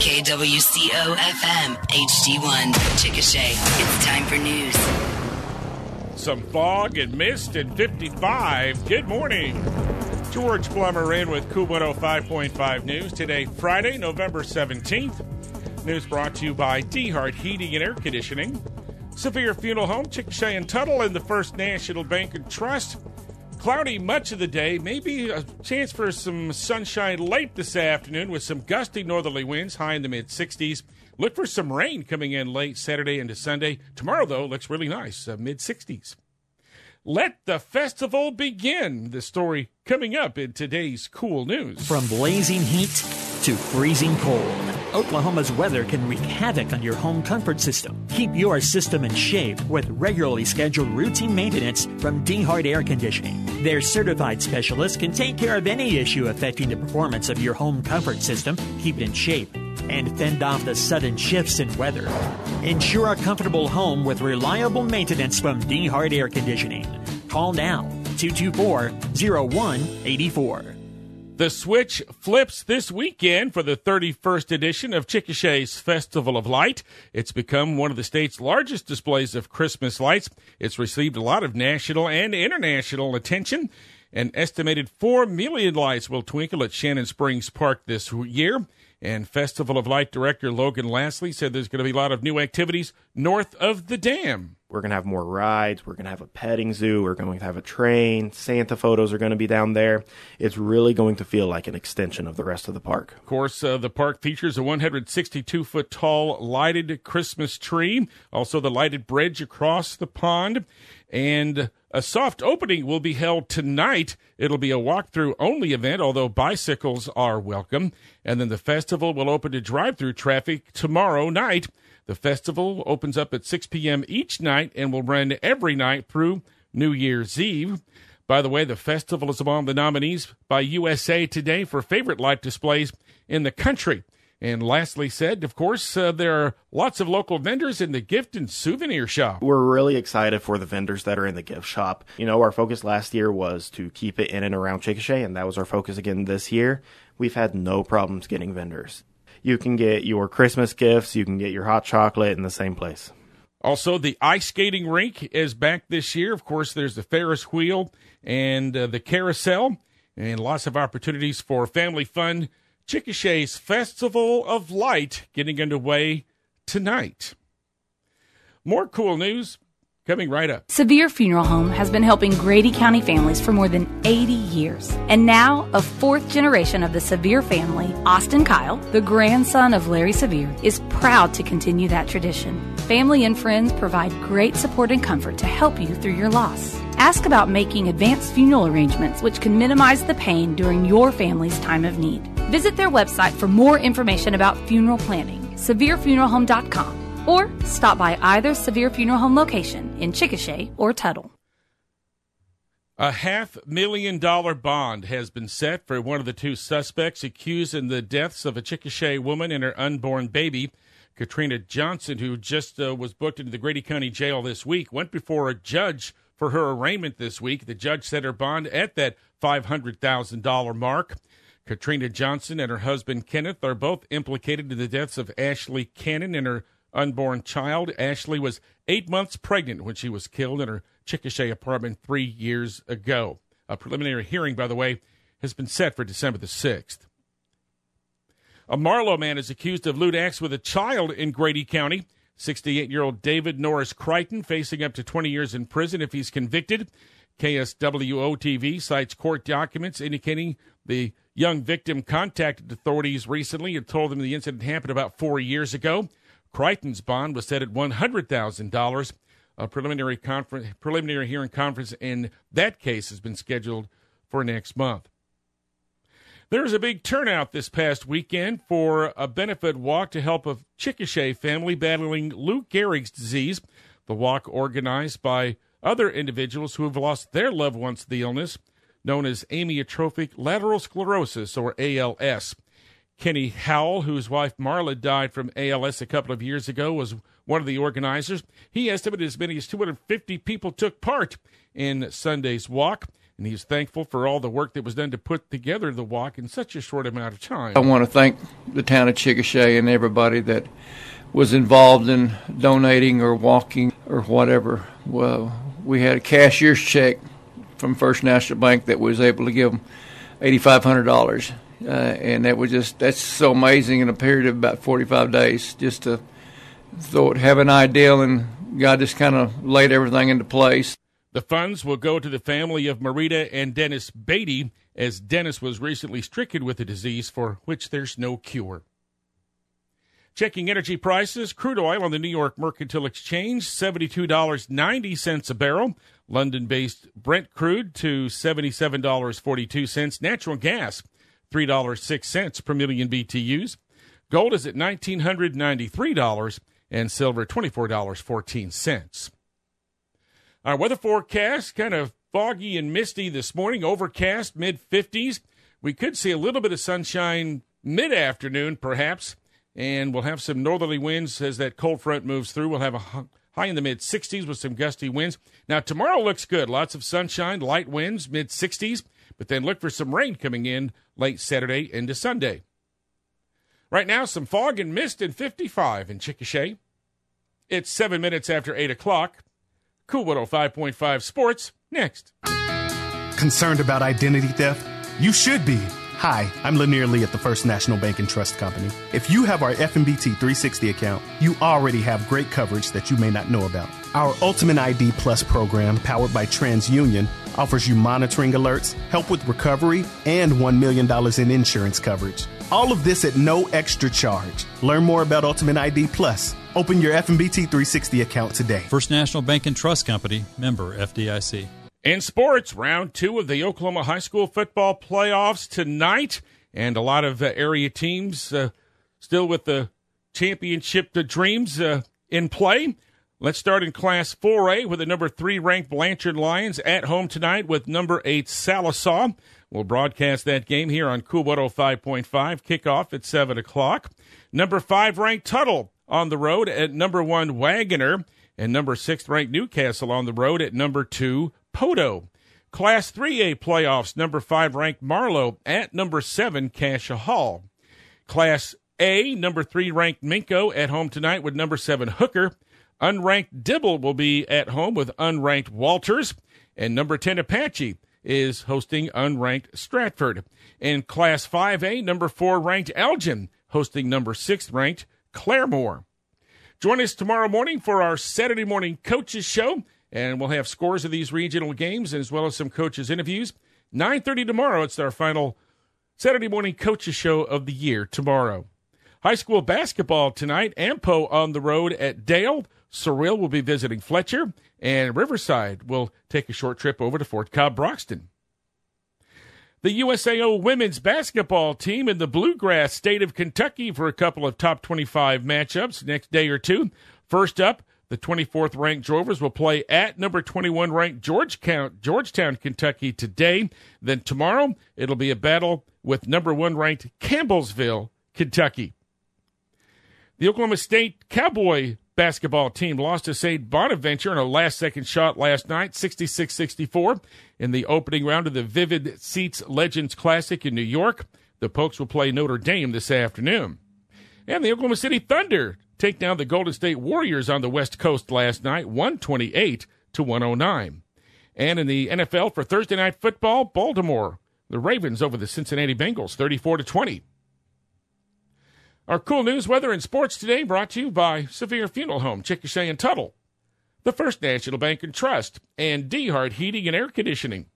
KWCO FM HD1 Chickasha. It's time for news. Some fog and mist and 55. Good morning. George Plummer in with KOOL 105.5 News. Today, Friday, November 17th. News brought to you by DeHart Heating and Air Conditioning. Severe Funeral Home, Chickasha and Tuttle, and the First National Bank and Trust. Cloudy much of the day, maybe a chance for some sunshine late this afternoon with some gusty northerly winds, high in the mid 60s. Look for some rain coming in late Saturday into Sunday. Tomorrow, though, looks really nice, uh, mid 60s. Let the festival begin. The story coming up in today's cool news. From blazing heat to freezing cold. Oklahoma's weather can wreak havoc on your home comfort system. Keep your system in shape with regularly scheduled routine maintenance from DeHart Air Conditioning. Their certified specialists can take care of any issue affecting the performance of your home comfort system, keep it in shape, and fend off the sudden shifts in weather. Ensure a comfortable home with reliable maintenance from DeHart Air Conditioning. Call now 224 0184. The switch flips this weekend for the 31st edition of Chickasha's Festival of Light. It's become one of the state's largest displays of Christmas lights. It's received a lot of national and international attention. An estimated 4 million lights will twinkle at Shannon Springs Park this year. And Festival of Light director Logan Lastly said there's going to be a lot of new activities north of the dam. We're going to have more rides. We're going to have a petting zoo. We're going to have a train. Santa photos are going to be down there. It's really going to feel like an extension of the rest of the park. Of course, uh, the park features a 162 foot tall lighted Christmas tree, also the lighted bridge across the pond, and a soft opening will be held tonight. It'll be a walkthrough only event, although bicycles are welcome. And then the festival will open to drive through traffic tomorrow night. The festival opens up at 6 p.m. each night and will run every night through New Year's Eve. By the way, the festival is among the nominees by USA Today for favorite light displays in the country. And lastly said, of course, uh, there are lots of local vendors in the gift and souvenir shop. We're really excited for the vendors that are in the gift shop. You know, our focus last year was to keep it in and around Chickasha, and that was our focus again this year. We've had no problems getting vendors you can get your Christmas gifts, you can get your hot chocolate in the same place. Also, the ice skating rink is back this year. Of course, there's the Ferris wheel and uh, the carousel, and lots of opportunities for family fun. Chickasha's Festival of Light getting underway tonight. More cool news Coming right up. Severe Funeral Home has been helping Grady County families for more than 80 years. And now, a fourth generation of the Severe family, Austin Kyle, the grandson of Larry Severe, is proud to continue that tradition. Family and friends provide great support and comfort to help you through your loss. Ask about making advanced funeral arrangements which can minimize the pain during your family's time of need. Visit their website for more information about funeral planning, severefuneralhome.com or stop by either Severe Funeral Home location in Chickasha or Tuttle. A half million dollar bond has been set for one of the two suspects accused in the deaths of a Chickasha woman and her unborn baby. Katrina Johnson, who just uh, was booked into the Grady County Jail this week, went before a judge for her arraignment this week. The judge set her bond at that $500,000 mark. Katrina Johnson and her husband Kenneth are both implicated in the deaths of Ashley Cannon and her unborn child. Ashley was eight months pregnant when she was killed in her Chickasha apartment three years ago. A preliminary hearing, by the way, has been set for December the 6th. A Marlow man is accused of lewd acts with a child in Grady County. 68 year old David Norris Crichton facing up to 20 years in prison if he's convicted. KSWO TV cites court documents indicating the young victim contacted authorities recently and told them the incident happened about four years ago. Crichton's bond was set at $100,000. A preliminary conference, preliminary hearing conference in that case has been scheduled for next month. There was a big turnout this past weekend for a benefit walk to help a Chickasha family battling Lou Gehrig's disease. The walk organized by other individuals who have lost their loved ones to the illness, known as amyotrophic lateral sclerosis or ALS. Kenny Howell, whose wife Marla died from ALS a couple of years ago, was one of the organizers. He estimated as many as 250 people took part in Sunday's walk. and he's thankful for all the work that was done to put together the walk in such a short amount of time. I want to thank the town of Chickasha and everybody that was involved in donating or walking or whatever. Well, we had a cashier's check from First National Bank that was able to give them eighty-five hundred dollars, uh, and that was just that's so amazing in a period of about forty-five days. Just to thought have an ideal, and God just kind of laid everything into place. The funds will go to the family of Marita and Dennis Beatty, as Dennis was recently stricken with a disease for which there's no cure. Checking energy prices, crude oil on the New York Mercantile Exchange, $72.90 a barrel. London based Brent crude to $77.42. Natural gas, $3.06 per million BTUs. Gold is at $1,993 and silver $24.14. Our weather forecast kind of foggy and misty this morning, overcast, mid 50s. We could see a little bit of sunshine mid afternoon, perhaps, and we'll have some northerly winds as that cold front moves through. We'll have a high in the mid 60s with some gusty winds. Now, tomorrow looks good. Lots of sunshine, light winds, mid 60s, but then look for some rain coming in late Saturday into Sunday. Right now, some fog and mist in 55 in Chickasha. It's seven minutes after 8 o'clock. KOOL 105.5 Sports next. Concerned about identity theft? You should be. Hi, I'm Lanier Lee at the First National Bank and Trust Company. If you have our FNBT 360 account, you already have great coverage that you may not know about. Our Ultimate ID Plus program, powered by TransUnion, offers you monitoring alerts, help with recovery, and $1 million in insurance coverage. All of this at no extra charge. Learn more about Ultimate ID Plus. Open your FNBT 360 account today. First National Bank and Trust Company, member FDIC. In sports, round two of the Oklahoma High School football playoffs tonight, and a lot of uh, area teams uh, still with the championship dreams uh, in play. Let's start in Class 4A with the number three ranked Blanchard Lions at home tonight with number eight Sallisaw. We'll broadcast that game here on KOOL 105.5. Kickoff at 7 o'clock. Number five ranked Tuttle on the road at number one Wagoner, and number six ranked Newcastle on the road at number two Poteau. Class 3A playoffs, number 5 ranked Marlow at number 7 Cascia Hall. Class A, number 3 ranked Minco at home tonight with number 7 Hooker. Unranked Dibble will be at home with unranked Walters. And number 10 Apache is hosting unranked Stratford. In Class 5A, number 4 ranked Elgin hosting number 6 ranked Claremore. Join us tomorrow morning for our Saturday morning coaches show and we'll have scores of these regional games as well as some coaches interviews 9.30 tomorrow it's our final saturday morning coaches show of the year tomorrow high school basketball tonight ampo on the road at dale Cyril will be visiting fletcher and riverside will take a short trip over to fort cobb broxton the USAO women's basketball team in the bluegrass state of Kentucky for a couple of top 25 matchups next day or two. First up, the 24th ranked Drovers will play at number 21 ranked Georgetown, Georgetown, Kentucky today. Then tomorrow, it'll be a battle with number one ranked Campbellsville, Kentucky. The Oklahoma State Cowboy basketball team lost to St. Bonaventure in a last second shot last night, 66 64, in the opening round of the Vivid Seats Legends Classic in New York. The Pokes will play Notre Dame this afternoon. And the Oklahoma City Thunder take down the Golden State Warriors on the West Coast last night, 128 to 109. And in the NFL for Thursday night football, Baltimore, the Ravens over the Cincinnati Bengals, 34 to 20. Our cool news, weather, and sports today brought to you by Severe Funeral Home, Chickasha and Tuttle, the First National Bank and Trust, and D Heating and Air Conditioning.